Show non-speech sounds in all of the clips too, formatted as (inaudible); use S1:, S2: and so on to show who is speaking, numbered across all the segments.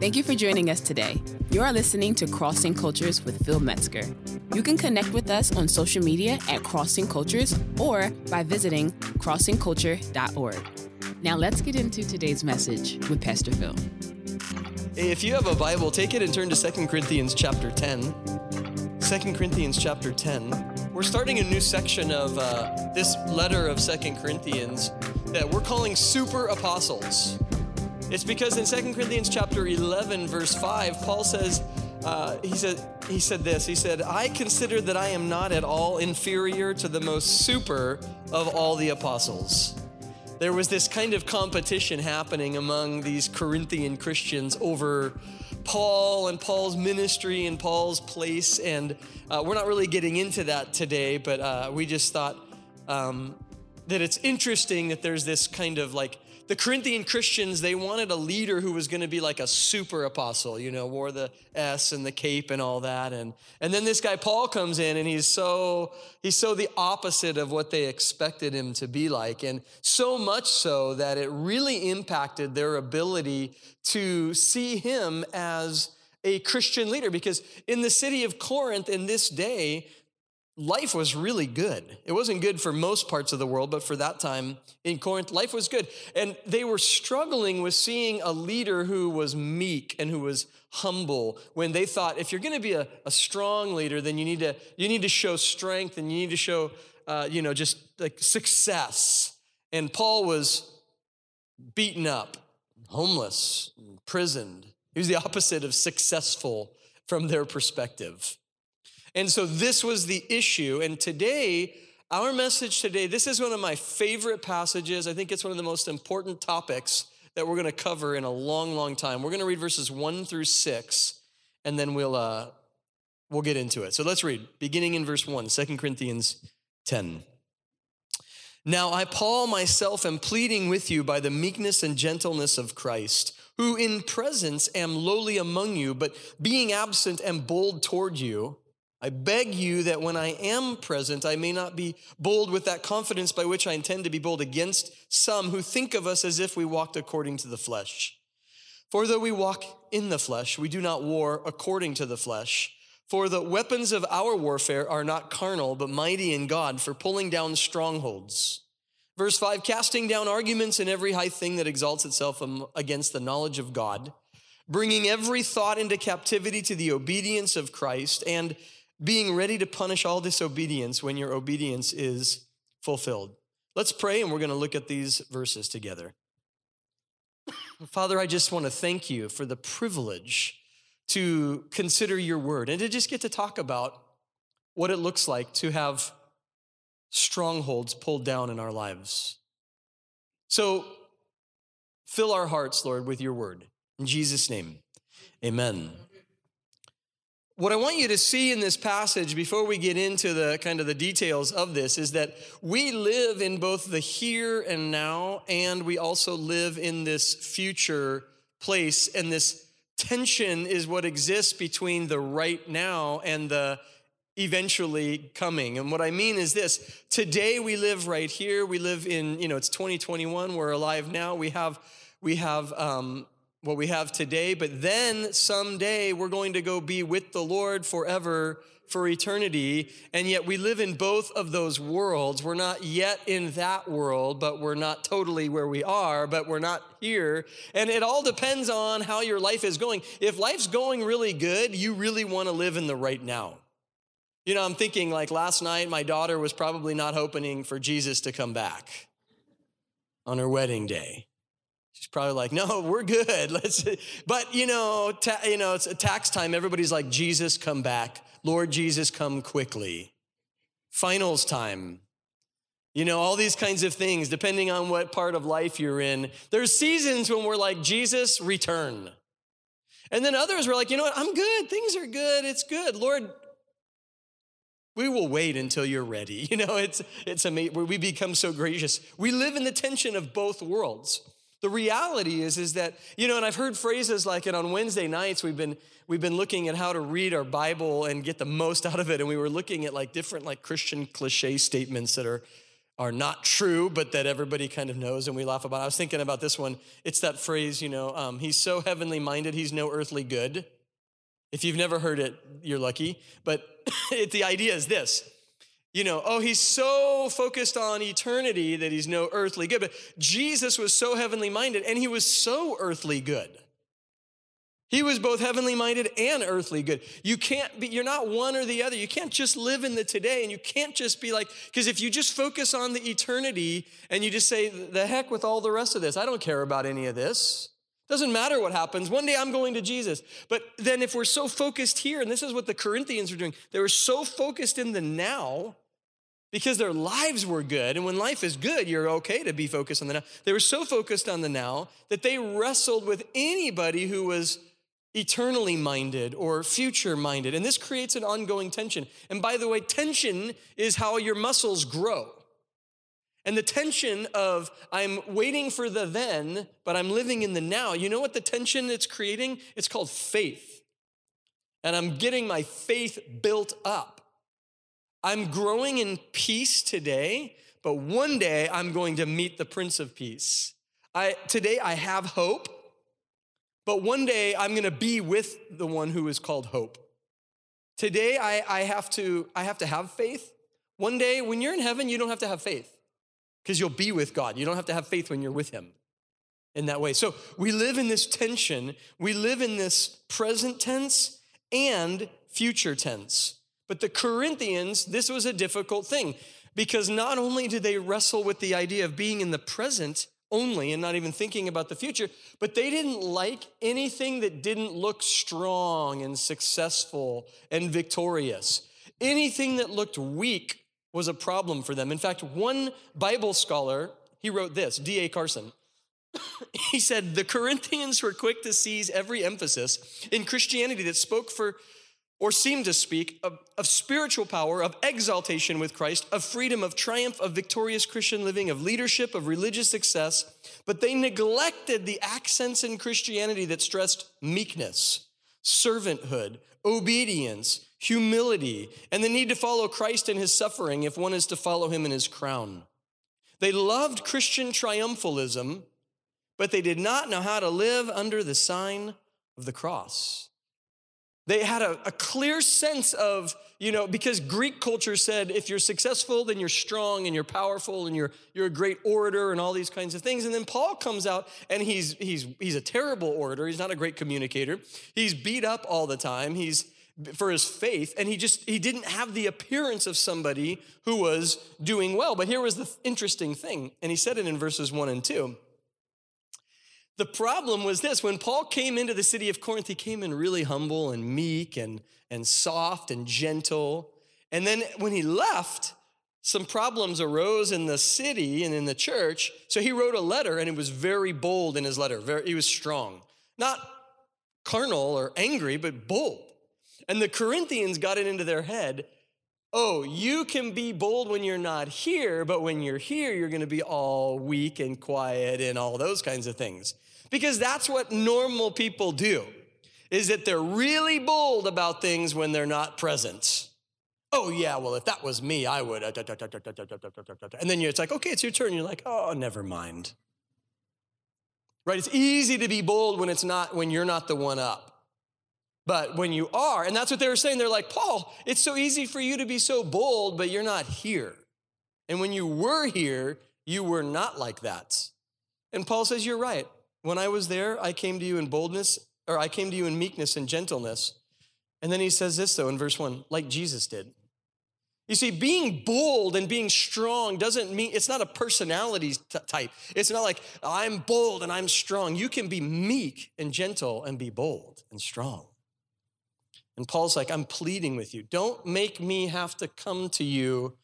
S1: Thank you for joining us today. You are listening to Crossing Cultures with Phil Metzger. You can connect with us on social media at Crossing Cultures or by visiting crossingculture.org. Now let's get into today's message with Pastor Phil.
S2: If you have a Bible, take it and turn to 2 Corinthians chapter 10. 2 Corinthians chapter 10. We're starting a new section of uh, this letter of 2 Corinthians that we're calling super apostles. It's because in 2 Corinthians chapter 11, verse 5, Paul says, uh, he said, he said this. He said, I consider that I am not at all inferior to the most super of all the apostles. There was this kind of competition happening among these Corinthian Christians over Paul and Paul's ministry and Paul's place. And uh, we're not really getting into that today, but uh, we just thought um, that it's interesting that there's this kind of like the Corinthian Christians, they wanted a leader who was going to be like a super apostle, you know, wore the S and the cape and all that. And, and then this guy Paul comes in and he's so, he's so the opposite of what they expected him to be like. And so much so that it really impacted their ability to see him as a Christian leader. Because in the city of Corinth in this day, life was really good. It wasn't good for most parts of the world, but for that time in Corinth, life was good. And they were struggling with seeing a leader who was meek and who was humble when they thought if you're going to be a, a, strong leader, then you need to, you need to show strength and you need to show, uh, you know, just like success. And Paul was beaten up, homeless, imprisoned. He was the opposite of successful from their perspective. And so this was the issue. And today, our message today, this is one of my favorite passages. I think it's one of the most important topics that we're going to cover in a long, long time. We're going to read verses one through six, and then we'll, uh, we'll get into it. So let's read, beginning in verse one, 2 Corinthians 10. Now I, Paul, myself am pleading with you by the meekness and gentleness of Christ, who in presence am lowly among you, but being absent am bold toward you. I beg you that when I am present, I may not be bold with that confidence by which I intend to be bold against some who think of us as if we walked according to the flesh. For though we walk in the flesh, we do not war according to the flesh. For the weapons of our warfare are not carnal, but mighty in God for pulling down strongholds. Verse 5 casting down arguments and every high thing that exalts itself against the knowledge of God, bringing every thought into captivity to the obedience of Christ, and being ready to punish all disobedience when your obedience is fulfilled. Let's pray, and we're going to look at these verses together. Father, I just want to thank you for the privilege to consider your word and to just get to talk about what it looks like to have strongholds pulled down in our lives. So fill our hearts, Lord, with your word. In Jesus' name, amen. What I want you to see in this passage before we get into the kind of the details of this is that we live in both the here and now, and we also live in this future place. And this tension is what exists between the right now and the eventually coming. And what I mean is this today we live right here. We live in, you know, it's 2021, we're alive now. We have we have um, what we have today, but then someday we're going to go be with the Lord forever for eternity. And yet we live in both of those worlds. We're not yet in that world, but we're not totally where we are, but we're not here. And it all depends on how your life is going. If life's going really good, you really want to live in the right now. You know, I'm thinking like last night, my daughter was probably not hoping for Jesus to come back on her wedding day. She's probably like, no, we're good. (laughs) Let's, but you know, ta- you know, it's tax time. Everybody's like, Jesus, come back. Lord Jesus, come quickly. Finals time. You know, all these kinds of things, depending on what part of life you're in. There's seasons when we're like, Jesus, return. And then others were like, you know what? I'm good. Things are good. It's good. Lord, we will wait until you're ready. (laughs) You know, it's, it's amazing. We become so gracious. We live in the tension of both worlds. The reality is, is that, you know, and I've heard phrases like it on Wednesday nights, we've been, we've been looking at how to read our Bible and get the most out of it. And we were looking at like different like Christian cliche statements that are are not true, but that everybody kind of knows and we laugh about. I was thinking about this one. It's that phrase, you know, um, he's so heavenly minded, he's no earthly good. If you've never heard it, you're lucky. But it, (laughs) the idea is this you know, oh, he's so focused on eternity that he's no earthly good. But Jesus was so heavenly minded and he was so earthly good. He was both heavenly minded and earthly good. You can't be, you're not one or the other. You can't just live in the today and you can't just be like, because if you just focus on the eternity and you just say, the heck with all the rest of this, I don't care about any of this. Doesn't matter what happens. One day I'm going to Jesus. But then if we're so focused here, and this is what the Corinthians were doing, they were so focused in the now because their lives were good. And when life is good, you're okay to be focused on the now. They were so focused on the now that they wrestled with anybody who was eternally minded or future minded. And this creates an ongoing tension. And by the way, tension is how your muscles grow. And the tension of I'm waiting for the then, but I'm living in the now. You know what the tension it's creating? It's called faith. And I'm getting my faith built up. I'm growing in peace today, but one day I'm going to meet the Prince of Peace. I, today I have hope, but one day I'm going to be with the one who is called hope. Today I, I, have to, I have to have faith. One day when you're in heaven, you don't have to have faith because you'll be with God. You don't have to have faith when you're with Him in that way. So we live in this tension. We live in this present tense and future tense. But the Corinthians, this was a difficult thing because not only did they wrestle with the idea of being in the present, only and not even thinking about the future, but they didn't like anything that didn't look strong and successful and victorious. Anything that looked weak was a problem for them. In fact, one Bible scholar, he wrote this, D.A. Carson. (coughs) he said, The Corinthians were quick to seize every emphasis in Christianity that spoke for or seem to speak of, of, spiritual power, of exaltation with Christ, of freedom, of triumph, of victorious Christian living, of leadership, of religious success, but they neglected the accents in Christianity that stressed meekness, servanthood, obedience, humility, and the need to follow Christ in his suffering if one is to follow him in his crown. They loved Christian triumphalism, but they did not know how to live under the sign of the cross. They had a, a, clear sense of, you know, because Greek culture said if you're successful, then you're strong and you're powerful and you're, you're a great orator and all these kinds of things. And then Paul comes out and he's, he's, he's a terrible orator. He's not a great communicator. He's beat up all the time. He's for his faith and he just he didn't have the appearance of somebody who was doing well but here was the interesting thing and he said it in verses 1 and 2 the problem was this when Paul came into the city of Corinth, he came in really humble and meek and, and soft and gentle. And then when he left, some problems arose in the city and in the church. So he wrote a letter, and it was very bold in his letter. Very, he was strong, not carnal or angry, but bold. And the Corinthians got it into their head oh, you can be bold when you're not here, but when you're here, you're going to be all weak and quiet and all those kinds of things because that's what normal people do is that they're really bold about things when they're not present oh yeah well if that was me i would and then it's like okay it's your turn you're like oh never mind right it's easy to be bold when it's not when you're not the one up but when you are and that's what they were saying they're like paul it's so easy for you to be so bold but you're not here and when you were here you were not like that and paul says you're right when I was there, I came to you in boldness, or I came to you in meekness and gentleness. And then he says this, though, in verse one, like Jesus did. You see, being bold and being strong doesn't mean it's not a personality t- type. It's not like I'm bold and I'm strong. You can be meek and gentle and be bold and strong. And Paul's like, I'm pleading with you. Don't make me have to come to you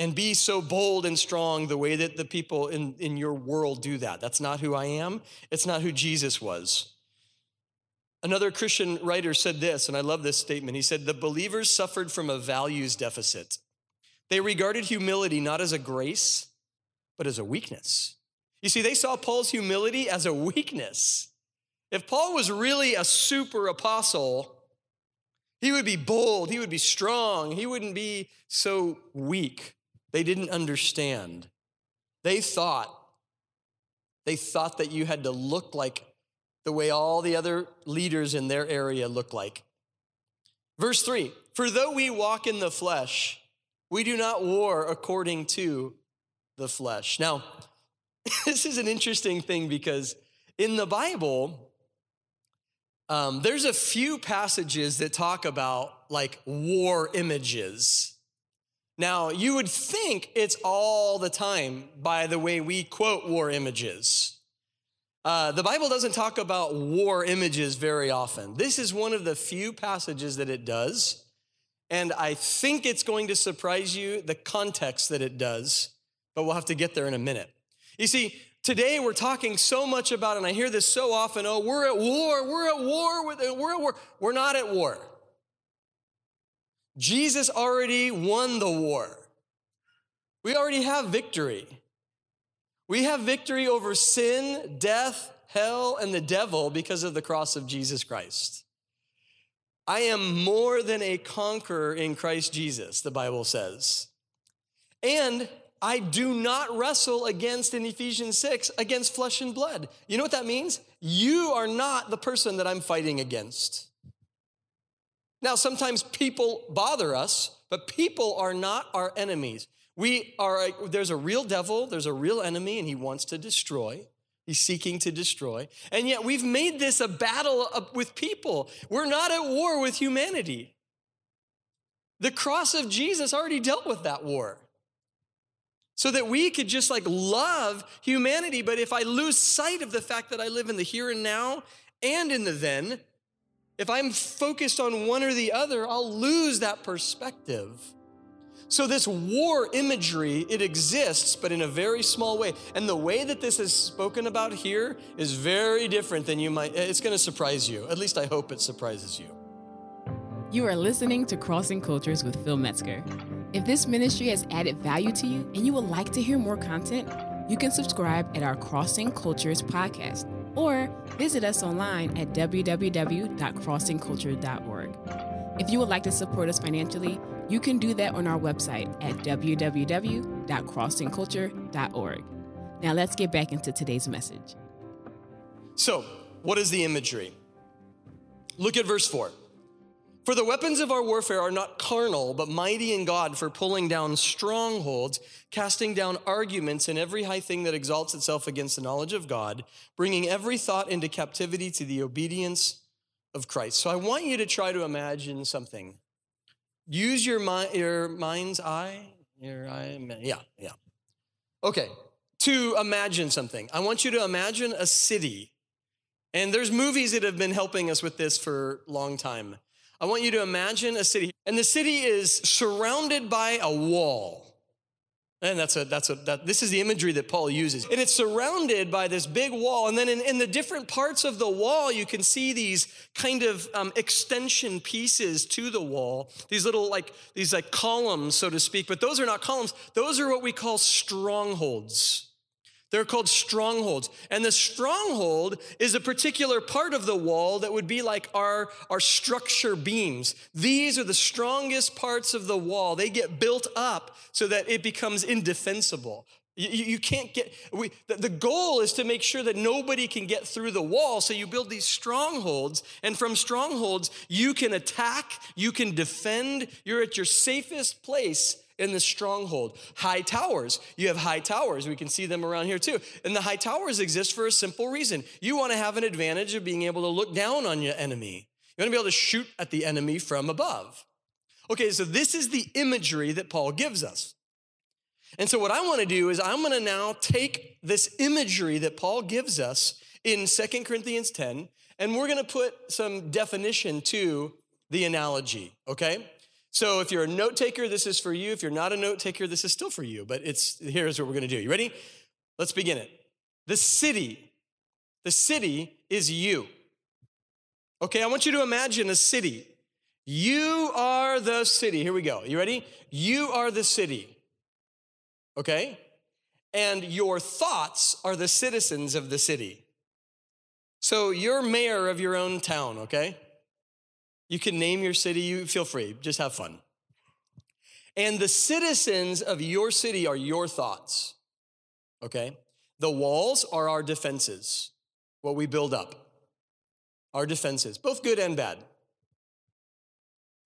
S2: and be so bold and strong the way that the people in, in your world do that. That's not who I am. It's not who Jesus was. Another Christian writer said this, and I love this statement. He said, The believers suffered from a values deficit. They regarded humility not as a grace, but as a weakness. You see, they saw Paul's humility as a weakness. If Paul was really a super apostle, he would be bold, he would be strong, he wouldn't be so weak. They didn't understand. They thought, they thought that you had to look like the way all the other leaders in their area look like. Verse three, for though we walk in the flesh, we do not war according to the flesh. Now, (laughs) this is an interesting thing because in the Bible, um, there's a few passages that talk about like war images. Now, you would think it's all the time by the way we quote war images. Uh, the Bible doesn't talk about war images very often. This is one of the few passages that it does. And I think it's going to surprise you the context that it does, but we'll have to get there in a minute. You see, today we're talking so much about, and I hear this so often oh, we're at war, we're at war, we're at war. We're not at war. Jesus already won the war. We already have victory. We have victory over sin, death, hell, and the devil because of the cross of Jesus Christ. I am more than a conqueror in Christ Jesus, the Bible says. And I do not wrestle against, in Ephesians 6, against flesh and blood. You know what that means? You are not the person that I'm fighting against. Now, sometimes people bother us, but people are not our enemies. We are, there's a real devil, there's a real enemy, and he wants to destroy. He's seeking to destroy. And yet we've made this a battle with people. We're not at war with humanity. The cross of Jesus already dealt with that war. So that we could just like love humanity. But if I lose sight of the fact that I live in the here and now and in the then, if I'm focused on one or the other, I'll lose that perspective. So this war imagery, it exists, but in a very small way. And the way that this is spoken about here is very different than you might, it's gonna surprise you. At least I hope it surprises you.
S1: You are listening to Crossing Cultures with Phil Metzger. If this ministry has added value to you and you would like to hear more content, you can subscribe at our Crossing Cultures podcast or visit us online at www.crossingculture.org. If you would like to support us financially, you can do that on our website at www.crossingculture.org. Now let's get back into today's message.
S2: So, what is the imagery? Look at verse 4. For the weapons of our warfare are not carnal, but mighty in God for pulling down strongholds, casting down arguments and every high thing that exalts itself against the knowledge of God, bringing every thought into captivity to the obedience of Christ. So I want you to try to imagine something. Use your, mind, your mind's eye. Your eye, yeah, yeah. Okay, to imagine something. I want you to imagine a city. And there's movies that have been helping us with this for a long time. I want you to imagine a city, and the city is surrounded by a wall. And that's a, that's a, that, this is the imagery that Paul uses. And it's surrounded by this big wall. And then in, in the different parts of the wall, you can see these kind of um, extension pieces to the wall, these little like, these like columns, so to speak. But those are not columns, those are what we call strongholds. They're called strongholds. And the stronghold is a particular part of the wall that would be like our, our structure beams. These are the strongest parts of the wall. They get built up so that it becomes indefensible. You, you can't get, we, the goal is to make sure that nobody can get through the wall. So you build these strongholds, and from strongholds, you can attack, you can defend, you're at your safest place in the stronghold. High towers. You have high towers. We can see them around here too. And the high towers exist for a simple reason. You want to have an advantage of being able to look down on your enemy. You want to be able to shoot at the enemy from above. Okay, so this is the imagery that Paul gives us. And so, what I want to do is, I'm going to now take this imagery that Paul gives us in Second Corinthians 10, and we're going to put some definition to the analogy, okay? So if you're a note taker, this is for you. If you're not a note taker, this is still for you. But it's here's what we're going to do. You ready? Let's begin it. The city, the city is you. Okay, I want you to imagine a city. You are the city. Here we go. You ready? You are the city. Okay? And your thoughts are the citizens of the city. So you're mayor of your own town, okay? You can name your city, you feel free, just have fun. And the citizens of your city are your thoughts. Okay? The walls are our defenses, what we build up. Our defenses, both good and bad.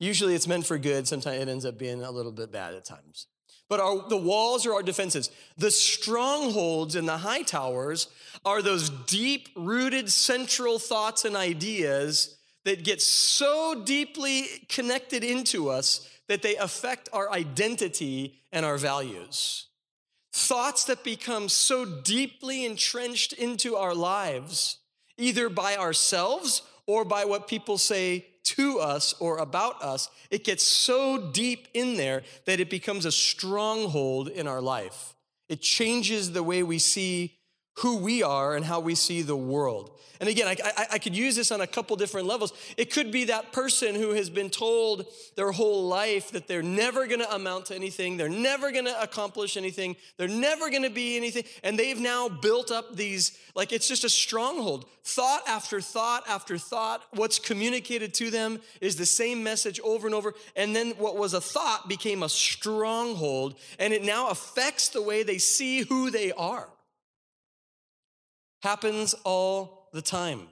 S2: Usually it's meant for good, sometimes it ends up being a little bit bad at times. But our, the walls are our defenses. The strongholds in the high towers are those deep rooted central thoughts and ideas that get so deeply connected into us that they affect our identity and our values. Thoughts that become so deeply entrenched into our lives, either by ourselves or by what people say to us or about us, it gets so deep in there that it becomes a stronghold in our life. It changes the way we see who we are and how we see the world. And again, I, I, I, could use this on a couple different levels. It could be that person who has been told their whole life that they're never gonna amount to anything, they're never gonna accomplish anything, they're never gonna be anything, and they've now built up these, like it's just a stronghold. Thought after thought after thought, what's communicated to them is the same message over and over. And then what was a thought became a stronghold, and it now affects the way they see who they are happens all the time.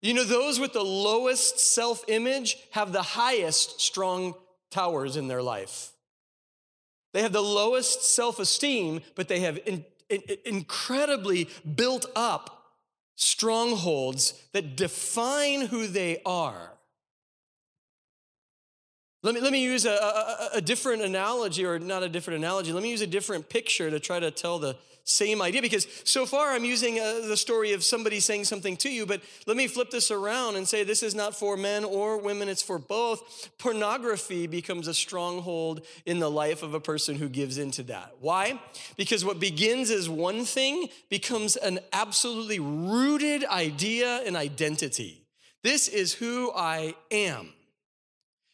S2: You know, those with the lowest self image have the highest strong towers in their life. They have the lowest self esteem, but they have in, in, incredibly built up strongholds that define who they are. Let me, let me use a, a, a different analogy, or not a different analogy. Let me use a different picture to try to tell the same idea because so far I'm using uh, the story of somebody saying something to you, but let me flip this around and say this is not for men or women, it's for both. Pornography becomes a stronghold in the life of a person who gives into that. Why? Because what begins as one thing becomes an absolutely rooted idea and identity. This is who I am.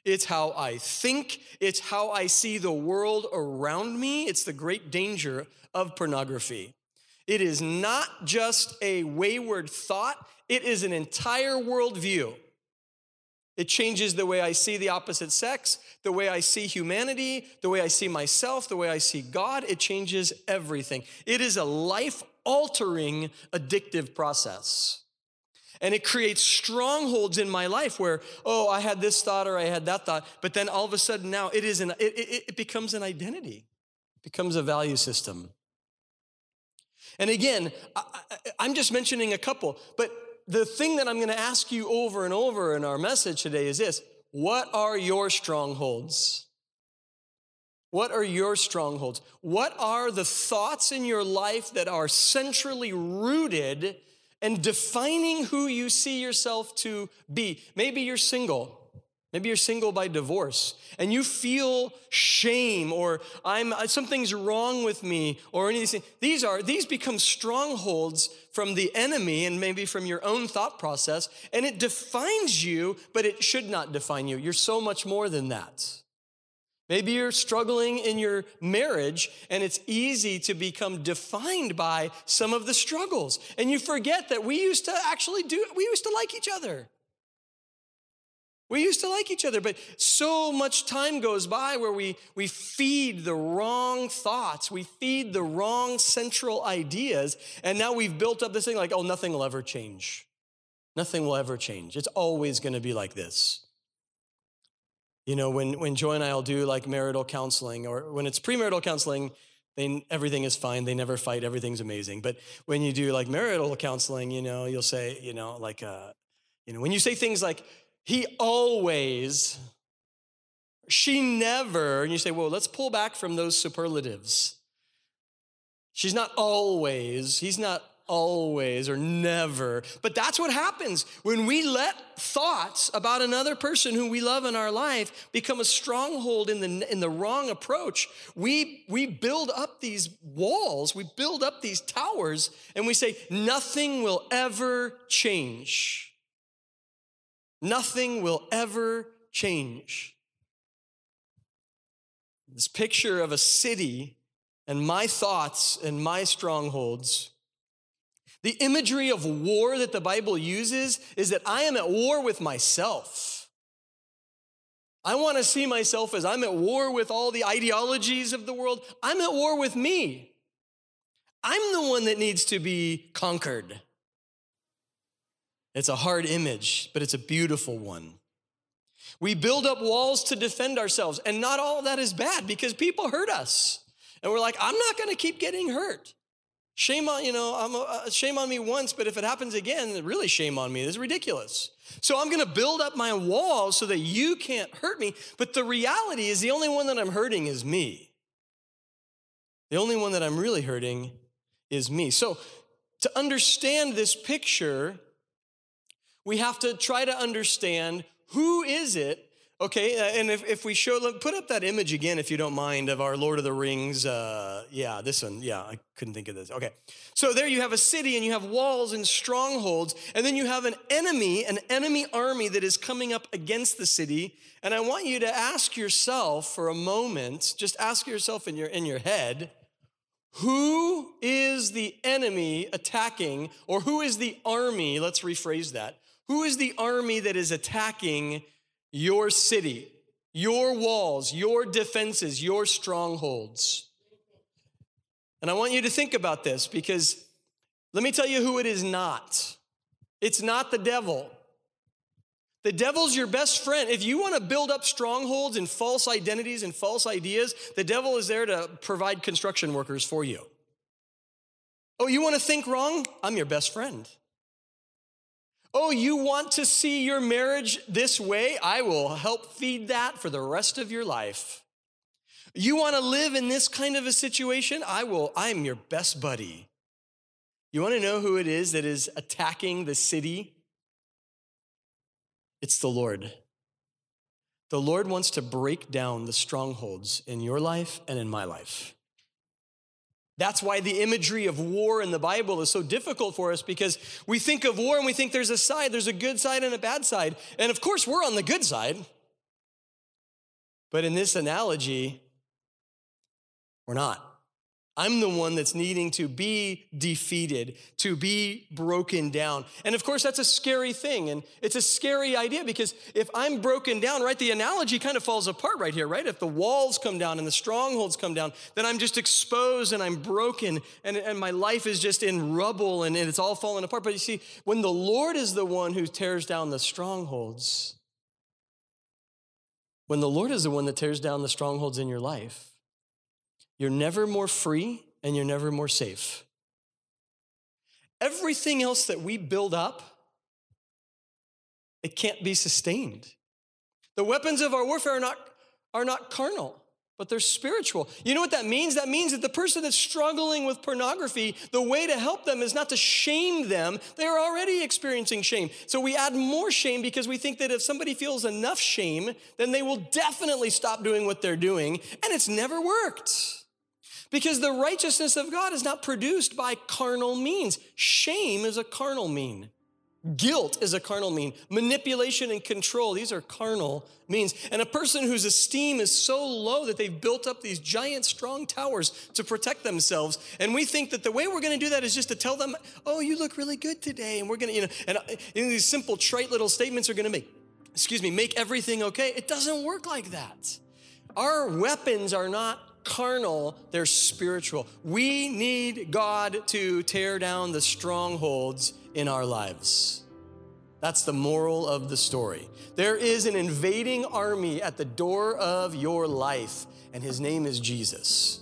S2: It's how I think. It's how I see the world around me. It's the great danger of pornography. It is not just a wayward thought, it is an entire worldview. It changes the way I see the opposite sex, the way I see humanity, the way I see myself, the way I see God. It changes everything. It is a life altering addictive process. And it creates strongholds in my life where, oh, I had this thought or I had that thought, but then all of a sudden now it is an, it, it, it becomes an identity, it becomes a value system. And again, I, am just mentioning a couple, but the thing that I'm going to ask you over and over in our message today is this What are your strongholds? What are your strongholds? What are the thoughts in your life that are centrally rooted and defining who you see yourself to be? Maybe you're single. Maybe you're single by divorce and you feel shame or I'm uh, something's wrong with me or any anything. These are these become strongholds from the enemy and maybe from your own thought process and it defines you, but it should not define you. You're so much more than that. Maybe you're struggling in your marriage and it's easy to become defined by some of the struggles. And you forget that we used to actually do we used to like each other. We used to like each other, but so much time goes by where we, we feed the wrong thoughts, we feed the wrong central ideas, and now we've built up this thing like, oh, nothing will ever change. Nothing will ever change. It's always going to be like this. You know, when, when Joy and I will do like marital counseling, or when it's premarital counseling, they, everything is fine. They never fight. Everything's amazing. But when you do like marital counseling, you know, you'll say, you know, like, uh, you know, when you say things like, he always, she never, and you say, well, let's pull back from those superlatives. She's not always, he's not always or never. But that's what happens when we let thoughts about another person who we love in our life become a stronghold in the, in the wrong approach. We, we build up these walls, we build up these towers, and we say, nothing will ever change. Nothing will ever change. This picture of a city and my thoughts and my strongholds. The imagery of war that the Bible uses is that I am at war with myself. I want to see myself as I'm at war with all the ideologies of the world. I'm at war with me. I'm the one that needs to be conquered. It's a hard image, but it's a beautiful one. We build up walls to defend ourselves, and not all that is bad because people hurt us. And we're like, I'm not going to keep getting hurt. Shame on, you know, I'm, uh, shame on me once, but if it happens again, really shame on me. This is ridiculous. So I'm going to build up my walls so that you can't hurt me. But the reality is, the only one that I'm hurting is me. The only one that I'm really hurting is me. So to understand this picture, we have to try to understand who is it Okay, uh, and if, if we show, look, put up that image again, if you don't mind, of our Lord of the Rings. Uh, yeah, this one. Yeah, I couldn't think of this. Okay, so there you have a city and you have walls and strongholds, and then you have an enemy, an enemy army that is coming up against the city. And I want you to ask yourself for a moment, just ask yourself in your, in your head, who is the enemy attacking, or who is the army? Let's rephrase that. Who is the army that is attacking your city, your walls, your defenses, your strongholds. And I want you to think about this because let me tell you who it is not. It's not the devil. The devil's your best friend. If you want to build up strongholds and false identities and false ideas, the devil is there to provide construction workers for you. Oh, you want to think wrong? I'm your best friend. Oh, you want to see your marriage this way? I will help feed that for the rest of your life. You want to live in this kind of a situation? I will, I'm your best buddy. You want to know who it is that is attacking the city? It's the Lord. The Lord wants to break down the strongholds in your life and in my life. That's why the imagery of war in the Bible is so difficult for us because we think of war and we think there's a side, there's a good side and a bad side. And of course, we're on the good side. But in this analogy, we're not. I'm the one that's needing to be defeated, to be broken down. And of course, that's a scary thing. And it's a scary idea because if I'm broken down, right, the analogy kind of falls apart right here, right? If the walls come down and the strongholds come down, then I'm just exposed and I'm broken and, and my life is just in rubble and, it's all falling apart. But you see, when the Lord is the one who tears down the strongholds, when the Lord is the one that tears down the strongholds in your life, you're never more free and you're never more safe. Everything else that we build up, it can't be sustained. The weapons of our warfare are not, are not carnal, but they're spiritual. You know what that means? That means that the person that's struggling with pornography, the way to help them is not to shame them. They're already experiencing shame. So we add more shame because we think that if somebody feels enough shame, then they will definitely stop doing what they're doing. And it's never worked. Because the righteousness of God is not produced by carnal means. Shame is a carnal mean. Guilt is a carnal mean. Manipulation and control, these are carnal means. And a person whose esteem is so low that they've built up these giant, strong towers to protect themselves. And we think that the way we're going to do that is just to tell them, oh, you look really good today. And we're going to, you know, and, uh, and these simple, trite little statements are going to make, excuse me, make everything okay. It doesn't work like that. Our weapons are not carnal, they're spiritual. We need God to tear down the strongholds in our lives. That's the moral of the story. There is an invading army at the door of your life, and his name is Jesus.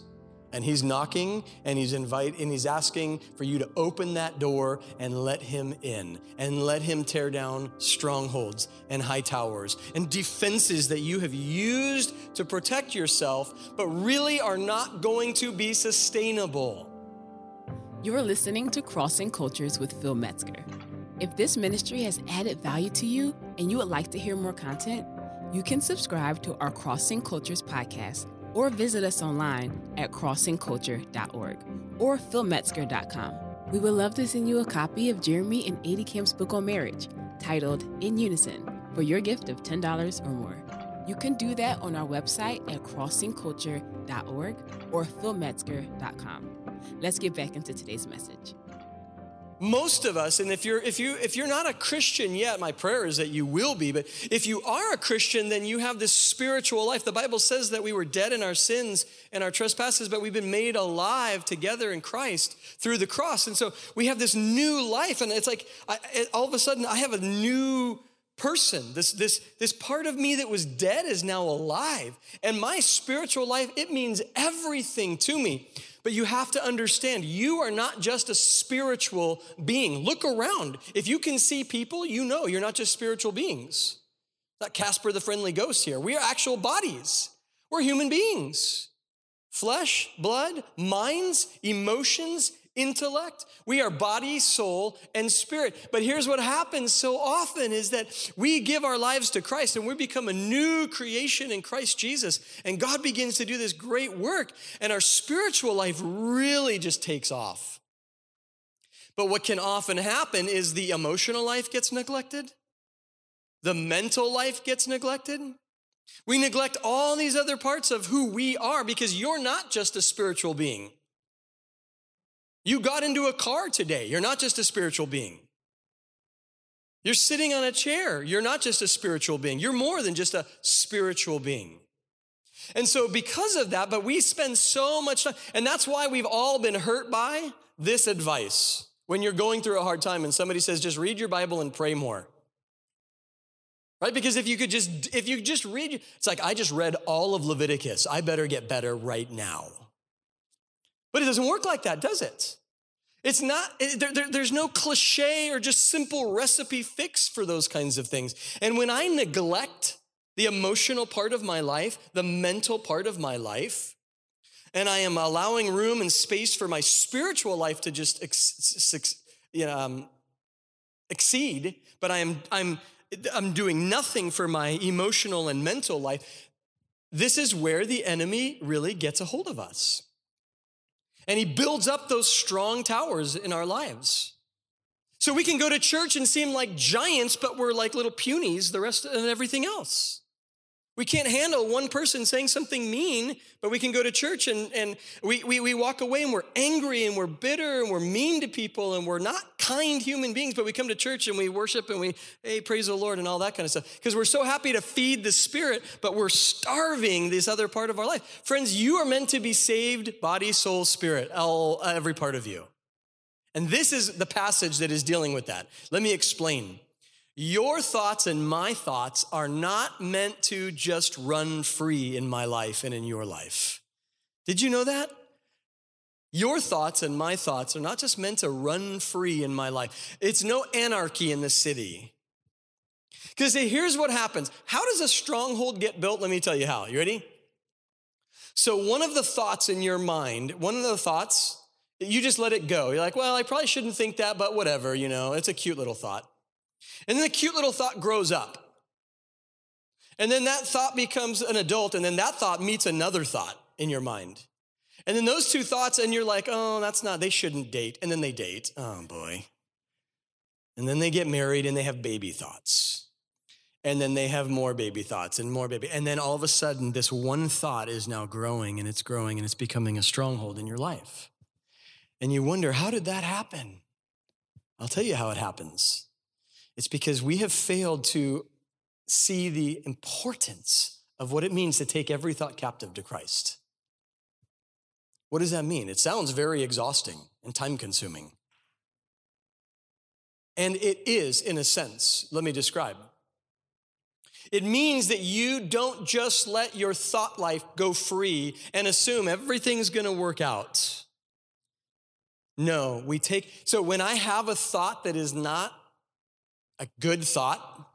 S2: And he's knocking and he's inviting and he's asking for you to open that door and let him in and let him tear down strongholds and high towers and defenses that you have used to protect yourself, but really are not going to be sustainable.
S1: You're listening to Crossing Cultures with Phil Metzger. If this ministry has added value to you and you would like to hear more content, you can subscribe to our Crossing Cultures podcast or visit us online at crossingculture.org or philmetzger.com. We would love to send you a copy of Jeremy and Adie Camp's book on marriage titled In Unison for your gift of $10 or more. You can do that on our website at crossingculture.org or philmetzger.com. Let's get back into today's message.
S2: Most of us and if you're if you if you're not a christian yet my prayer is that you will be but if you are a christian then you have this spiritual life. The bible says that we were dead in our sins and our trespasses but we've been made alive together in christ through the cross. And so we have this new life and it's like I, all of a sudden i have a new person this this this part of me that was dead is now alive and my spiritual life it means everything to me but you have to understand, you are not just a spiritual being. Look around. If you can see people, you know you're not just spiritual beings. Not Casper the friendly ghost here. We are actual bodies. We're human beings. Flesh, blood, minds, emotions, intellect. We are body, soul, and spirit. But here's what happens so often is that we give our lives to Christ and we become a new creation in Christ Jesus. And God begins to do this great work, and our spiritual life really just takes off. But what can often happen is the emotional life gets neglected, the mental life gets neglected. We neglect all these other parts of who we are because you're not just a spiritual being. You got into a car today. You're not just a spiritual being. You're sitting on a chair. You're not just a spiritual being. You're more than just a spiritual being. And so, because of that, but we spend so much time, and that's why we've all been hurt by this advice. When you're going through a hard time and somebody says, just read your Bible and pray more. Right? Because if you could just, if you just read, it's like, I just read all of Leviticus. I better get better right now. But it doesn't work like that, does it? It's not, there, there, there's no cliche or just simple recipe fix for those kinds of things. And when I neglect the emotional part of my life, the mental part of my life, and I am allowing room and space for my spiritual life to just ex, know, um, exceed, but I am, I'm, I'm doing nothing for my emotional and mental life, this is where the enemy really gets a hold of us. And he builds up those strong towers in our lives. So we can go to church and seem like giants, but we're like little punies, the rest and everything else. We can't handle one person saying something mean, but we can go to church and, and we, we, we walk away and we're angry and we're bitter and we're mean to people and we're not kind human beings, but we come to church and we worship and we, hey, praise the Lord and all that kind of stuff. Because we're so happy to feed the spirit, but we're starving this other part of our life. Friends, you are meant to be saved body, soul, spirit, all, every part of you. And this is the passage that is dealing with that. Let me explain. Your thoughts and my thoughts are not meant to just run free in my life and in your life. Did you know that? Your thoughts and my thoughts are not just meant to run free in my life. It's no anarchy in the city. Because here's what happens. How does a stronghold get built? Let me tell you how. You ready? So, one of the thoughts in your mind, one of the thoughts, you just let it go. You're like, well, I probably shouldn't think that, but whatever, you know, it's a cute little thought. And then the cute little thought grows up. And then that thought becomes an adult, and then that thought meets another thought in your mind. And then those two thoughts, and you're like, oh, that's not, they shouldn't date. And then they date. Oh boy. And then they get married and they have baby thoughts. And then they have more baby thoughts and more baby. And then all of a sudden, this one thought is now growing and it's growing and it's becoming a stronghold in your life. And you wonder, how did that happen? I'll tell you how it happens. It's because we have failed to see the importance of what it means to take every thought captive to Christ. What does that mean? It sounds very exhausting and time consuming. And it is, in a sense. Let me describe. It means that you don't just let your thought life go free and assume everything's gonna work out. No, we take, so when I have a thought that is not a good thought.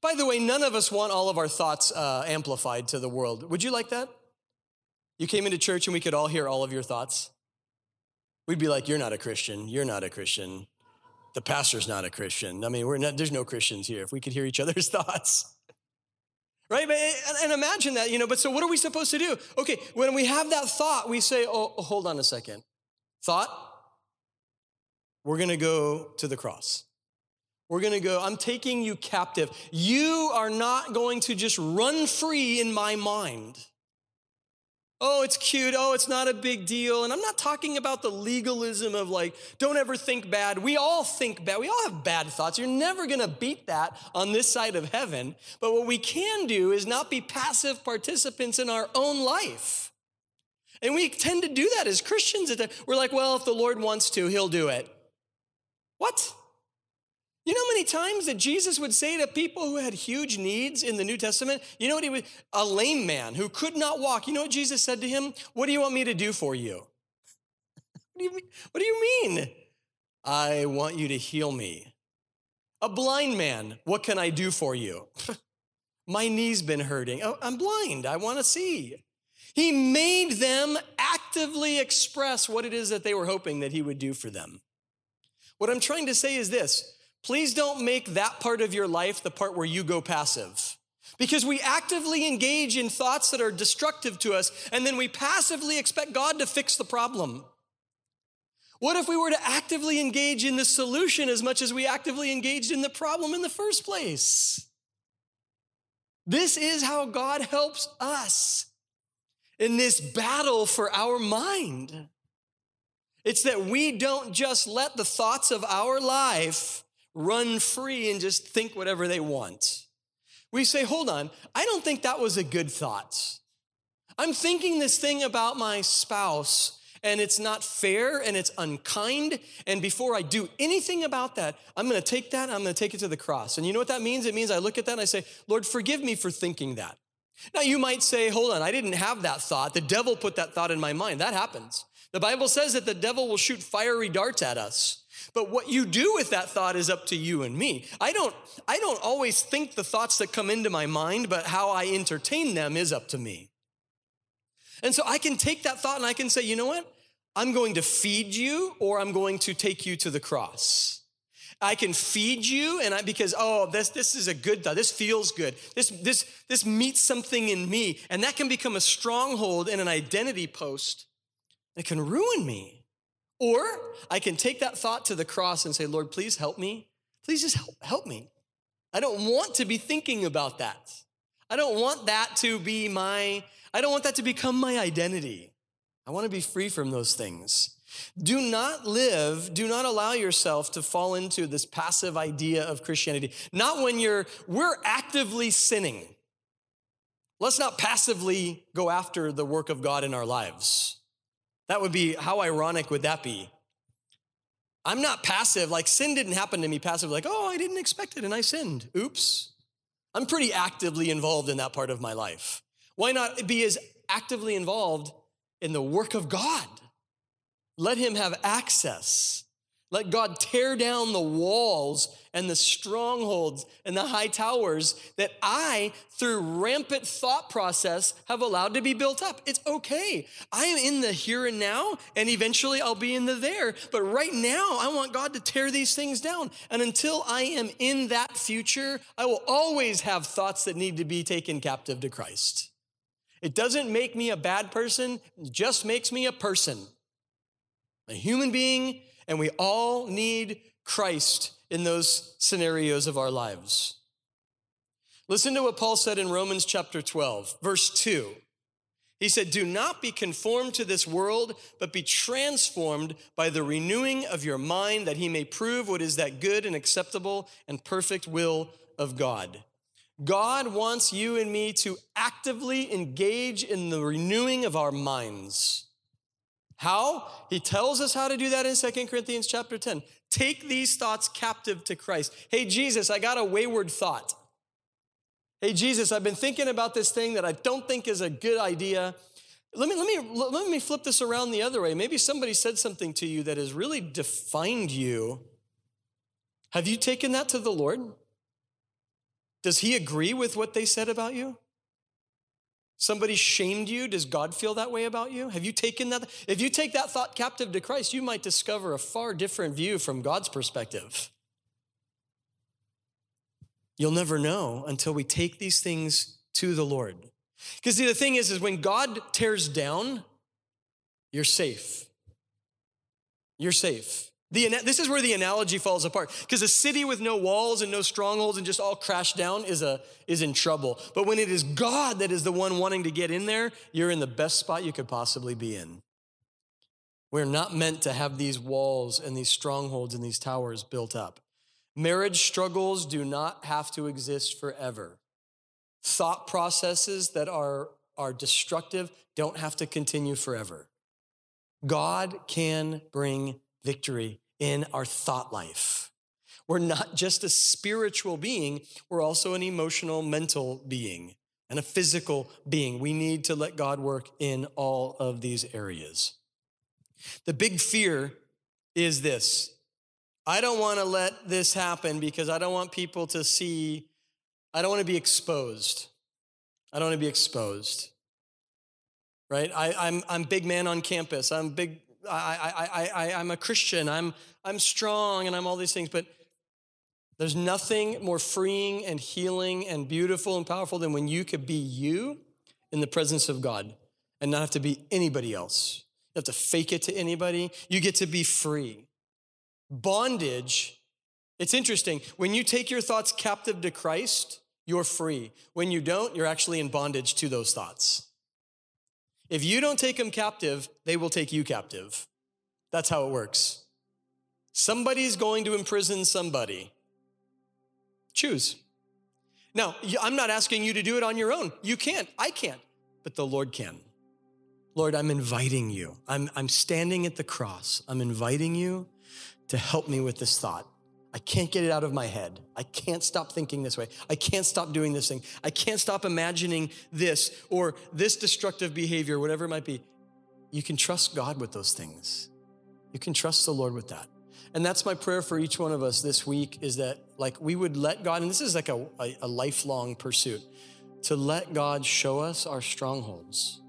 S2: By the way, none of us want all of our thoughts uh, amplified to the world. Would you like that? You came into church and we could all hear all of your thoughts. We'd be like, You're not a Christian. You're not a Christian. The pastor's not a Christian. I mean, we're not, there's no Christians here. If we could hear each other's (laughs) thoughts. Right? And imagine that, you know, but so what are we supposed to do? Okay, when we have that thought, we say, oh, hold on a second. Thought, we're gonna go to the cross. We're going to go, I'm taking you captive. You are not going to just run free in my mind. Oh, it's cute. Oh, it's not a big deal. And I'm not talking about the legalism of like, don't ever think bad. We all think bad. We all have bad thoughts. You're never going to beat that on this side of heaven. But what we can do is not be passive participants in our own life. And we tend to do that as Christians. We're like, well, if the Lord wants to, he'll do it. What? You know how many times that Jesus would say to people who had huge needs in the New Testament? You know what he would, a lame man who could not walk. You know what Jesus said to him? What do you want me to do for you? what, do you mean? what do you mean? I want you to heal me. A blind man, what can I do for you? (laughs) My knee's been hurting. Oh, I'm blind. I want to see. He made them actively express what it is that they were hoping that he would do for them. What I'm trying to say is this Please don't make that part of your life the part where you go passive. Because we actively engage in thoughts that are destructive to us, and then we passively expect God to fix the problem. What if we were to actively engage in the solution as much as we actively engaged in the problem in the first place? This is how God helps us in this battle for our mind. It's that we don't just let the thoughts of our life run free and just think whatever they want. We say, hold on, I don't think that was a good thought. I'm thinking this thing about my spouse and it's not fair and it's unkind. And before I do anything about that, I'm gonna take that I'm gonna take it to the cross. And you know what that means? It means I look at that and I say, Lord, forgive me for thinking that. Now you might say, hold on, I didn't have that thought. The devil put that thought in my mind. That happens. The Bible says that the devil will shoot fiery darts at us. But what you do with that thought is up to you and me. I don't, I don't always think the thoughts that come into my mind, but how I entertain them is up to me. And so I can take that thought and I can say, you know what? I'm going to feed you or I'm going to take you to the cross. I can feed you and I because oh this this is a good thought. This feels good. This this this meets something in me and that can become a stronghold and an identity post that can ruin me. Or I can take that thought to the cross and say, Lord, please help me. Please just help, help me. I don't want to be thinking about that. I don't want that to be my, I don't want that to become my identity. I want to be free from those things. Do not live, do not allow yourself to fall into this passive idea of Christianity. Not when you're, we're actively sinning. Let's not passively go after the work of God in our lives. That would be, how ironic would that be? I'm not passive, like sin didn't happen to me passive, like, oh, I didn't expect it and I sinned. Oops. I'm pretty actively involved in that part of my life. Why not be as actively involved in the work of God? Let Him have access. Let God tear down the walls and the strongholds and the high towers that I, through rampant thought process, have allowed to be built up. It's okay. I am in the here and now, and eventually I'll be in the there. But right now, I want God to tear these things down. And until I am in that future, I will always have thoughts that need to be taken captive to Christ. It doesn't make me a bad person, it just makes me a person, a human being and we all need Christ in those scenarios of our lives. Listen to what Paul said in Romans chapter 12, verse 2. He said, Do not be conformed to this world, but be transformed by the renewing of your mind, that he may prove what is that good and acceptable and perfect will of God. God wants you and me to actively engage in the renewing of our minds. How? He tells us how to do that in Second Corinthians chapter 10. Take these thoughts captive to Christ. Hey, Jesus, I got a wayward thought. Hey, Jesus, I've been thinking about this thing that I don't think is a good idea. Let me, let me, let me flip this around the other way. Maybe somebody said something to you that has really defined you. Have you taken that to the Lord? Does he agree with what they said about you? Somebody shamed you. Does God feel that way about you? Have you taken that? If you take that thought captive to Christ, you might discover a far different view from God's perspective. You'll never know until we take these things to the Lord. Because see, the thing is, is when God tears down, you're safe. You're safe. The, this is where the analogy falls apart because a city with no walls and no strongholds and just all crashed down is, a, is in trouble. But when it is God that is the one wanting to get in there, you're in the best spot you could possibly be in. We're not meant to have these walls and these strongholds and these towers built up. Marriage struggles do not have to exist forever. Thought processes that are, are destructive don't have to continue forever. God can bring victory in our thought life. We're not just a spiritual being, we're also an emotional, mental being and a physical being. We need to let God work in all of these areas. The big fear is this I don't want to let this happen because I don't want people to see, I don't want to be exposed. I don't want to be exposed. Right? I, am I'm, I'm big man on campus. I'm big I, I, I, I'm a Christian, I'm, I'm strong, and I'm all these things, but there's nothing more freeing and healing and beautiful and powerful than when you could be you in the presence of God and not have to be anybody else. You have to fake it to anybody. You get to be free. Bondage, it's interesting. When you take your thoughts captive to Christ, you're free. When you don't, you're actually in bondage to those thoughts. If you don't take them captive, they will take you captive. That's how it works. Somebody's going to imprison somebody. Choose. Now, I'm not asking you to do it on your own. You can't. I can't. But the Lord can. Lord, I'm inviting you. I'm, I'm standing at the cross. I'm inviting you to help me with this thought. I can't get it out of my head. I can't stop thinking this way. I can't stop doing this thing. I can't stop imagining this or this destructive behavior, whatever it might be. You can trust God with those things. You can trust the Lord with that. And that's my prayer for each one of us this week is that like we would let God, and this is like a, a, a lifelong pursuit, to let God show us our strongholds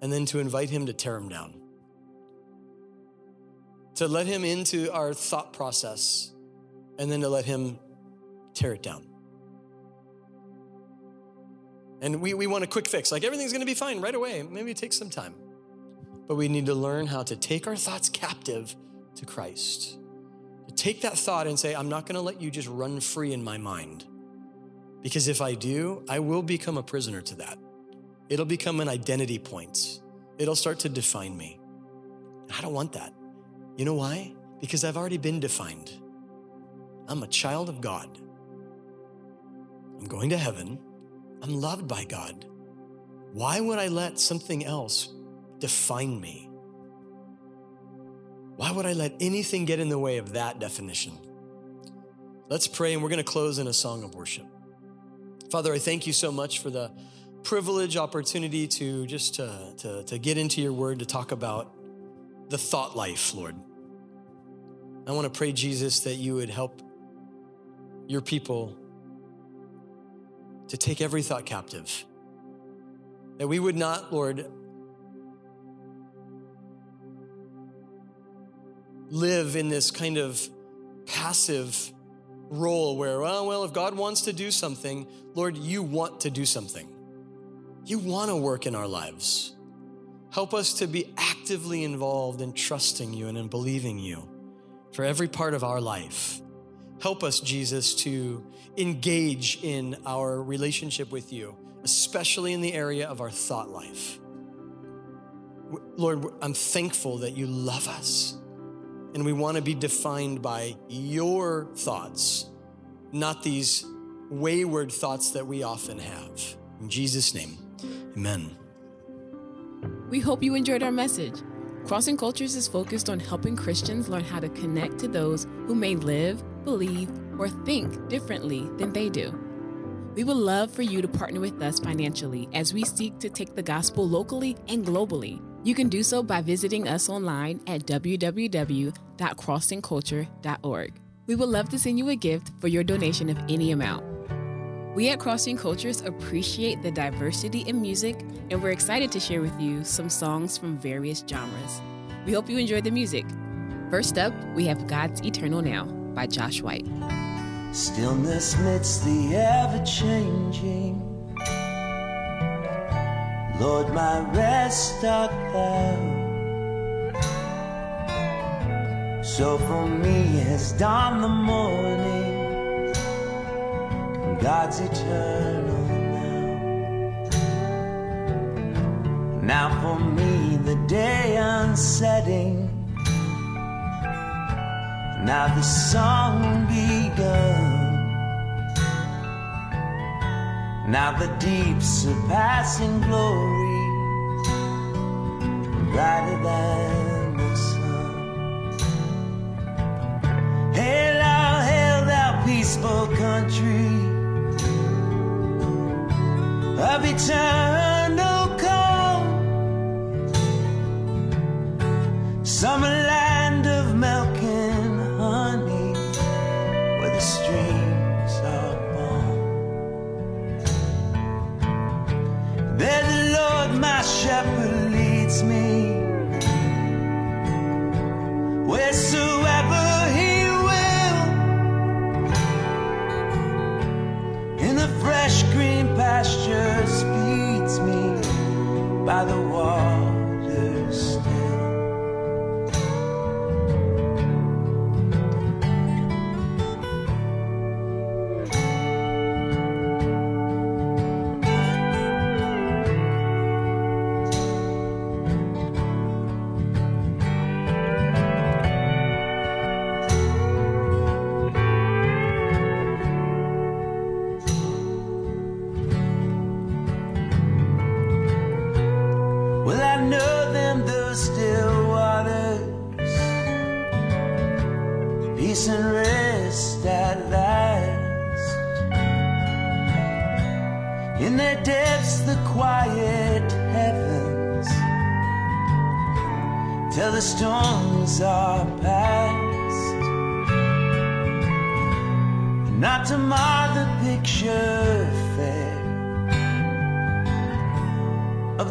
S2: and then to invite him to tear them down to let him into our thought process and then to let him tear it down. And we, we want a quick fix, like everything's gonna be fine right away. Maybe it takes some time. But we need to learn how to take our thoughts captive to Christ. To take that thought and say, I'm not gonna let you just run free in my mind. Because if I do, I will become a prisoner to that. It'll become an identity point. It'll start to define me. I don't want that. You know why? Because I've already been defined. I'm a child of God. I'm going to heaven. I'm loved by God. Why would I let something else define me? Why would I let anything get in the way of that definition? Let's pray, and we're going to close in a song of worship. Father, I thank you so much for the privilege, opportunity to just to, to, to get into your word, to talk about the thought life, Lord. I want to pray, Jesus, that you would help your people to take every thought captive. That we would not, Lord, live in this kind of passive role where, well, well, if God wants to do something, Lord, you want to do something. You want to work in our lives. Help us to be actively involved in trusting you and in believing you for every part of our life. Help us, Jesus, to engage in our relationship with you, especially in the area of our thought life. Lord, I'm thankful that you love us and we want to be defined by your thoughts, not these wayward thoughts that we often have. In Jesus' name, amen.
S1: We hope you enjoyed our message. Crossing Cultures is focused on helping Christians learn how to connect to those who may live, believe, or think differently than they do. We would love for you to partner with us financially as we seek to take the gospel locally and globally. You can do so by visiting us online at www.crossingculture.org. We would love to send you a gift for your donation of any amount. We at Crossing Cultures appreciate the diversity in music, and we're excited to share with you some songs from various genres. We hope you enjoy the music. First up, we have God's Eternal Now by Josh White.
S3: Stillness midst the ever changing. Lord, my rest art thou. So for me has dawned the morning. God's eternal now. Now for me the day unsetting. Now the song begun. Now the deep surpassing glory brighter than of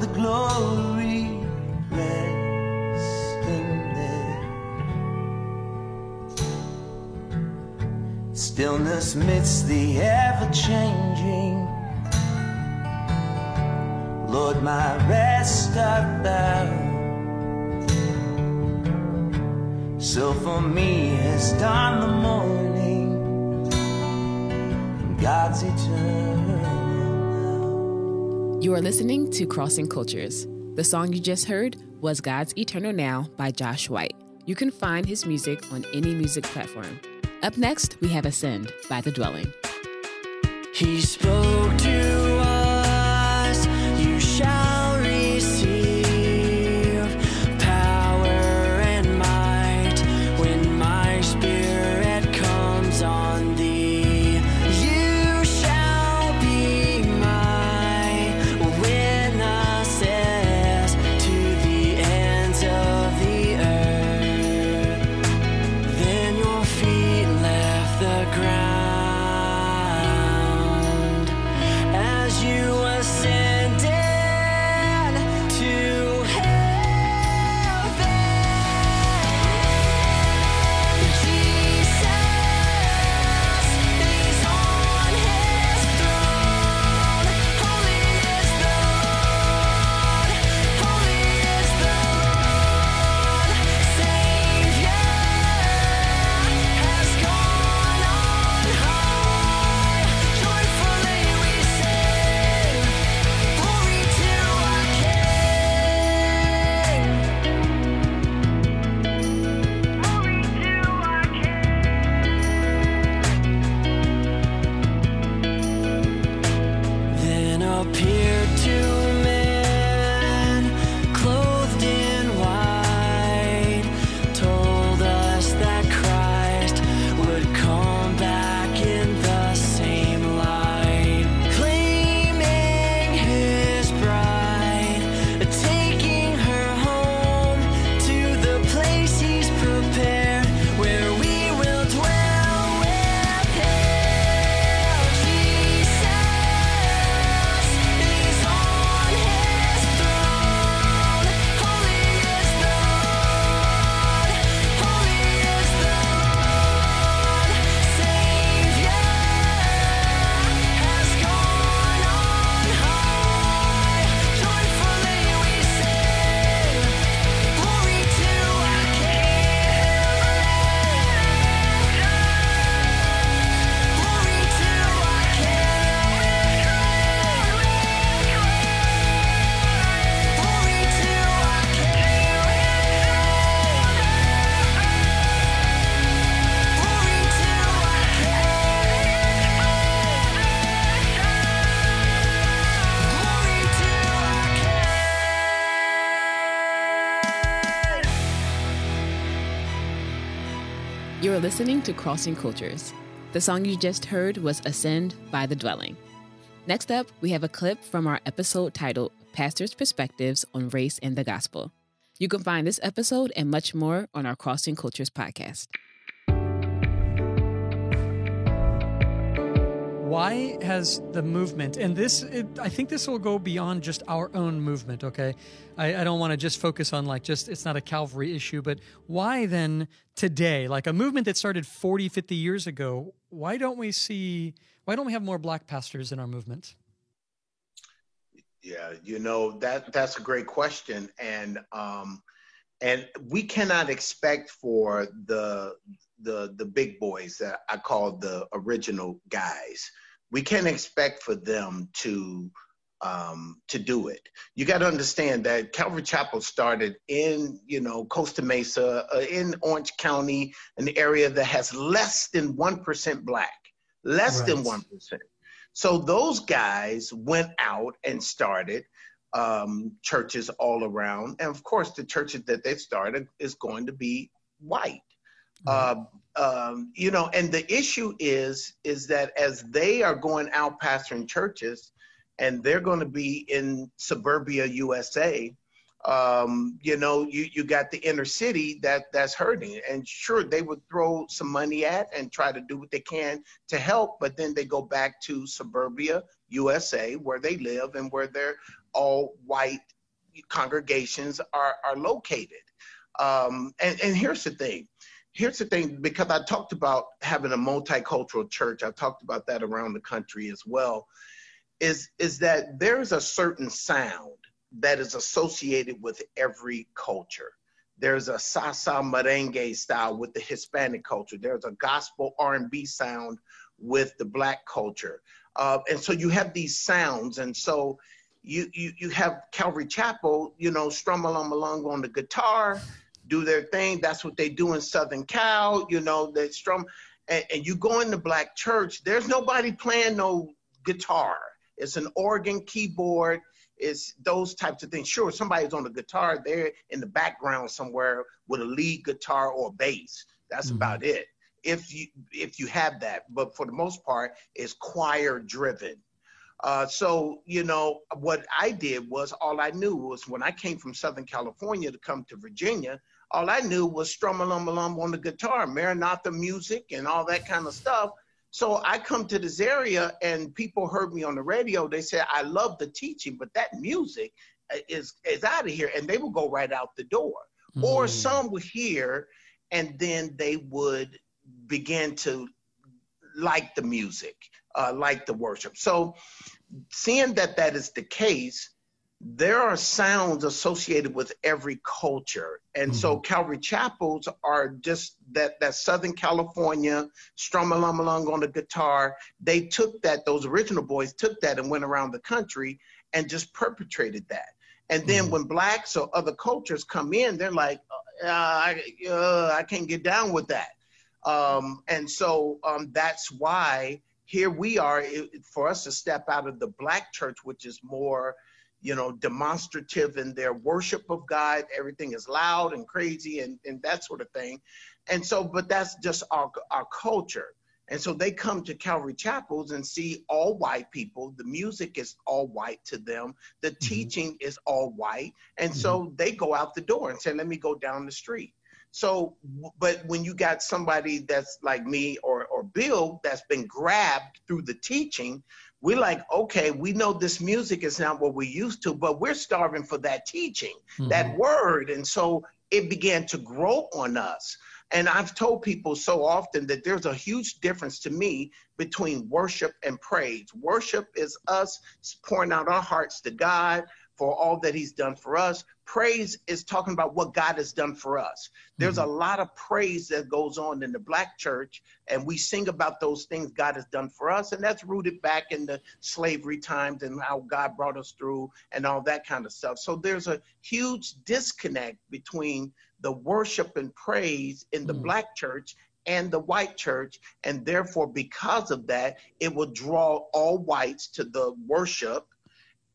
S3: the glory resting there. Stillness midst the ever changing. Lord, my rest art thou. So for me has dawned the morning. God's eternal.
S1: You are listening to Crossing Cultures. The song you just heard was God's Eternal Now by Josh White. You can find his music on any music platform. Up next, we have Ascend by The Dwelling.
S4: He spoke to
S1: listening to Crossing Cultures. The song you just heard was Ascend by The Dwelling. Next up, we have a clip from our episode titled Pastor's Perspectives on Race and the Gospel. You can find this episode and much more on our Crossing Cultures podcast.
S5: Why has the movement and this it, i think this will go beyond just our own movement okay? I, I don't want to just focus on like just it's not a calvary issue but why then today? Like a movement that started 40 50 years ago why don't we see why don't we have more black pastors in our movement?
S6: Yeah you know that that's a great question and um and we cannot expect for the the the big boys that I call the original guys. We can't expect for them to um, to do it. You got to understand that Calvary Chapel started in you know Costa Mesa, uh, in Orange County, an area that has less than one percent black, less right. than one percent. So those guys went out and started um, churches all around, and of course, the churches that they started is going to be white. Uh, um, you know, and the issue is is that as they are going out pastoring churches, and they're going to be in suburbia USA, um, you know, you you got the inner city that that's hurting, and sure they would throw some money at and try to do what they can to help, but then they go back to suburbia USA where they live and where their all white congregations are are located. Um, and and here's the thing here's the thing because I talked about having a multicultural church, I talked about that around the country as well, is, is that there's a certain sound that is associated with every culture. There's a salsa merengue style with the Hispanic culture. There's a gospel R&B sound with the black culture. Uh, and so you have these sounds. And so you, you, you have Calvary Chapel, you know, strum along along on the guitar do their thing. That's what they do in Southern Cal. You know, they strum. And, and you go in the black church, there's nobody playing no guitar. It's an organ, keyboard. It's those types of things. Sure, somebody's on the guitar there in the background somewhere with a lead guitar or bass. That's mm-hmm. about it. If you if you have that, but for the most part, it's choir driven. Uh, so you know what I did was all I knew was when I came from Southern California to come to Virginia, all I knew was strum alum alum on the guitar, Maranatha music and all that kind of stuff. So I come to this area and people heard me on the radio. They said, I love the teaching, but that music is, is out of here. And they would go right out the door. Mm. Or some would hear and then they would begin to like the music, uh, like the worship. So seeing that that is the case, there are sounds associated with every culture. And mm-hmm. so Calvary Chapels are just that that Southern California strum along along on the guitar. They took that, those original boys took that and went around the country and just perpetrated that. And then mm-hmm. when blacks or other cultures come in, they're like, uh, I, uh, I can't get down with that. Um, and so um, that's why here we are it, for us to step out of the black church, which is more you know, demonstrative in their worship of God. Everything is loud and crazy and, and that sort of thing. And so, but that's just our, our culture. And so they come to Calvary Chapels and see all white people. The music is all white to them. The mm-hmm. teaching is all white. And mm-hmm. so they go out the door and say, let me go down the street. So, but when you got somebody that's like me or, or Bill that's been grabbed through the teaching, we're like, okay, we know this music is not what we used to, but we're starving for that teaching, mm-hmm. that word. And so it began to grow on us. And I've told people so often that there's a huge difference to me between worship and praise. Worship is us pouring out our hearts to God for all that He's done for us praise is talking about what God has done for us. There's mm-hmm. a lot of praise that goes on in the black church, and we sing about those things God has done for us, and that's rooted back in the slavery times and how God brought us through and all that kind of stuff. So there's a huge disconnect between the worship and praise in the mm-hmm. black church and the white church. And therefore, because of that, it will draw all whites to the worship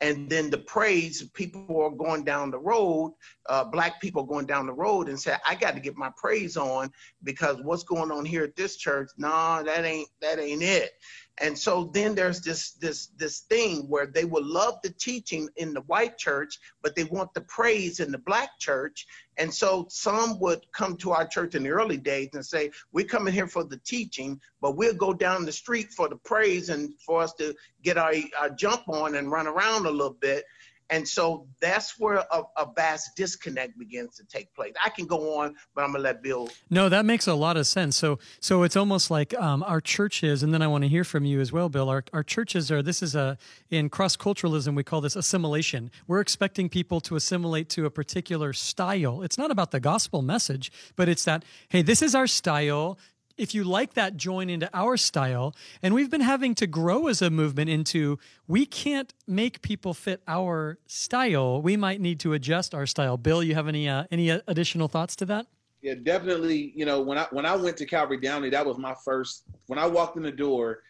S6: and then the praise people are going down the road uh, black people going down the road and say i got to get my praise on because what's going on here at this church nah that ain't that ain't it and so then there's this this this thing where they will love the teaching in the white church but they want the praise in the black church. And so some would come to our church in the early days and say we're coming here for the teaching but we'll go down the street for the praise and for us to get our, our jump on and run around a little bit and so that's where a, a, vast disconnect begins to take place. I can go on, but I'm gonna let Bill.
S5: No, that makes a lot of sense. So, so it's almost like um, our churches, and then I want to hear from you as well, Bill. Our, our churches are. This is a in cross culturalism we call this assimilation. We're expecting people to assimilate to a particular style. It's not about the gospel message, but it's that hey, this is our style if you like that, join into our style. And we've been having to grow as a movement into we can't make people fit our style. We might need to adjust our style. Bill, you have any uh, any additional thoughts to that?
S7: Yeah, definitely. You know, when I when I went to Calvary Downey, that was my first. When I walked in the door,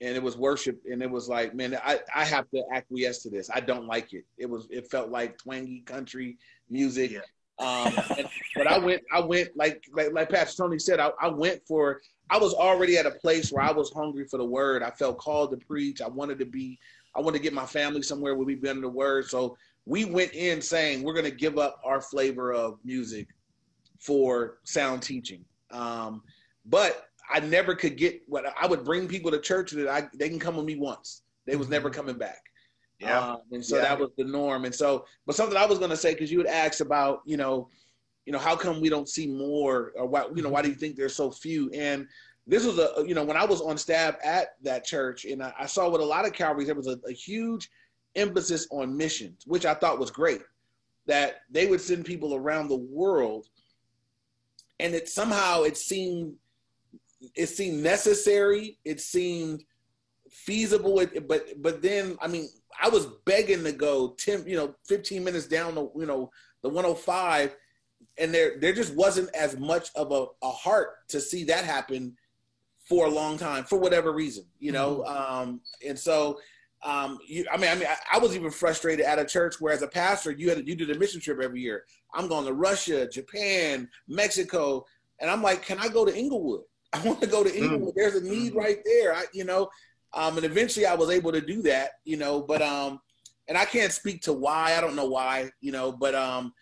S7: and it was worship, and it was like, man, I I have to acquiesce to this. I don't like it. It was it felt like twangy country music. Yeah. Um, (laughs) and, but I went, I went like like, like Pastor Tony said, I, I went for. I was already at a place where I was hungry for the word. I felt called to preach. I wanted to be. I wanted to get my family somewhere where we've been in the word. So we went in saying we're going to give up our flavor of music for sound teaching. Um, but I never could get what I would bring people to church that I they can come with me once. They was never mm-hmm. coming back. Yeah. Um, and so yeah. that was the norm. And so, but something I was going to say, cause you had asked about, you know, you know, how come we don't see more or why, you know, why do you think there's so few? And this was a, you know, when I was on staff at that church and I, I saw with a lot of Calvaries, there was a, a huge emphasis on missions, which I thought was great that they would send people around the world and it somehow it seemed it seemed necessary it seemed feasible but but then i mean I was begging to go 10, you know, 15 minutes down the, you know, the 105 and there there just wasn't as much of a, a heart to see that happen for a long time for whatever reason, you know. Mm-hmm. Um, and so um, you, I mean, I mean, I, I, was even frustrated at a church where, as a pastor, you had you did a mission trip every year. I'm going to Russia, Japan, Mexico, and I'm like, can I go to Inglewood? (laughs) I want to go to mm. Inglewood. Mm-hmm. There's a need mm-hmm. right there. I, you know, um, and eventually I was able to do that, you know, but, um, and I can't speak to why, I don't know why, you know, but, um,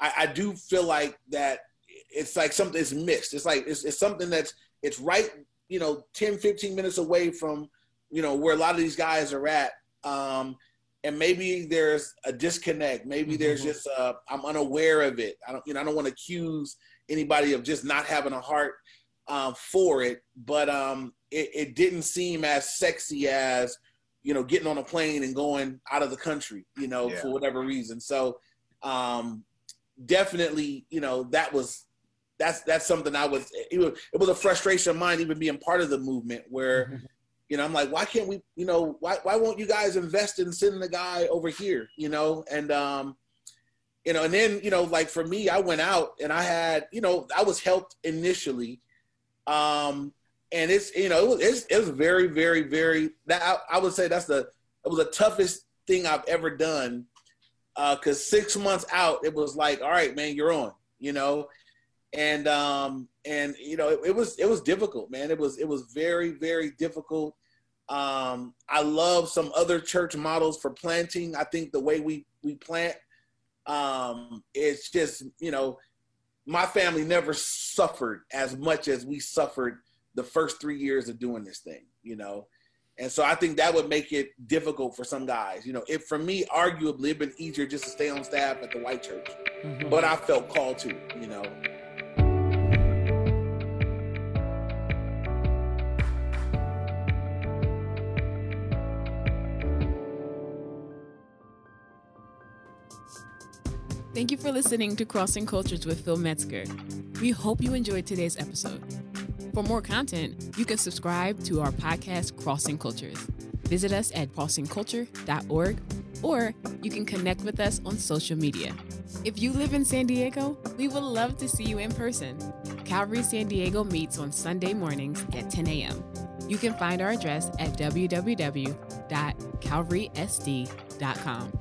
S7: I, I do feel like that it's like something is mixed. It's like, it's, it's something that's, it's right, you know, 10, 15 minutes away from, you know, where a lot of these guys are at. Um, and maybe there's a disconnect. Maybe mm-hmm. there's just, uh, I'm unaware of it. I don't, you know, I don't want to accuse anybody of just not having a heart um, for it, but um, it, it didn't seem as sexy as you know getting on a plane and going out of the country you know yeah. for whatever reason so um definitely you know that was that's that's something i was it was, it was a frustration of mine even being part of the movement where mm-hmm. (laughs) you know i'm like why can't we you know why why won't you guys invest in sending the guy over here you know and um you know and then you know like for me i went out and i had you know i was helped initially um and it's you know it was it's, it was very very very that I, I, would say that's the it was the toughest thing I've ever done because uh, six months out it was like all right man you're on you know? And um and you know it, it was it was difficult man. It was it was very very difficult. Um I love some other church models for planting. I think the way we we plant um it's just you know my family never suffered as much as we suffered the first three years of doing this thing, you know. And so I think that would make it difficult for some guys. You know, if for me, arguably, it'd been easier just to stay on staff at the white church. Mm-hmm. But I felt called to, you know.
S1: Thank you for listening to Crossing Cultures with Phil Metzger. We hope you enjoyed today's episode. For more content, you can subscribe to our podcast, Crossing Cultures. Visit us at crossingculture.org or you can connect with us on social media. If you live in San Diego, we would love to see you in person. Calvary San Diego meets on Sunday mornings at 10 a.m. You can find our address at www.calvarysd.com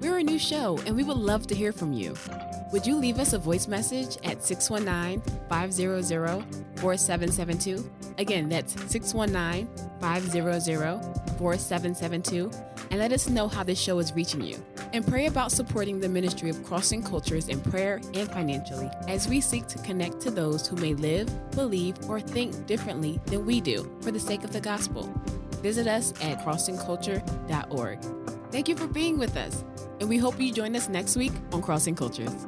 S1: We're a new show and we would love to hear from you. Would you leave us a voice message at 619 500 4772? Again, that's 619 500 4772 and let us know how this show is reaching you. And pray about supporting the ministry of Crossing Cultures in prayer and financially as we seek to connect to those who may live, believe, or think differently than we do for the sake of the gospel. Visit us at crossingculture.org. Thank you for being with us, and we hope you join us next week on Crossing Cultures.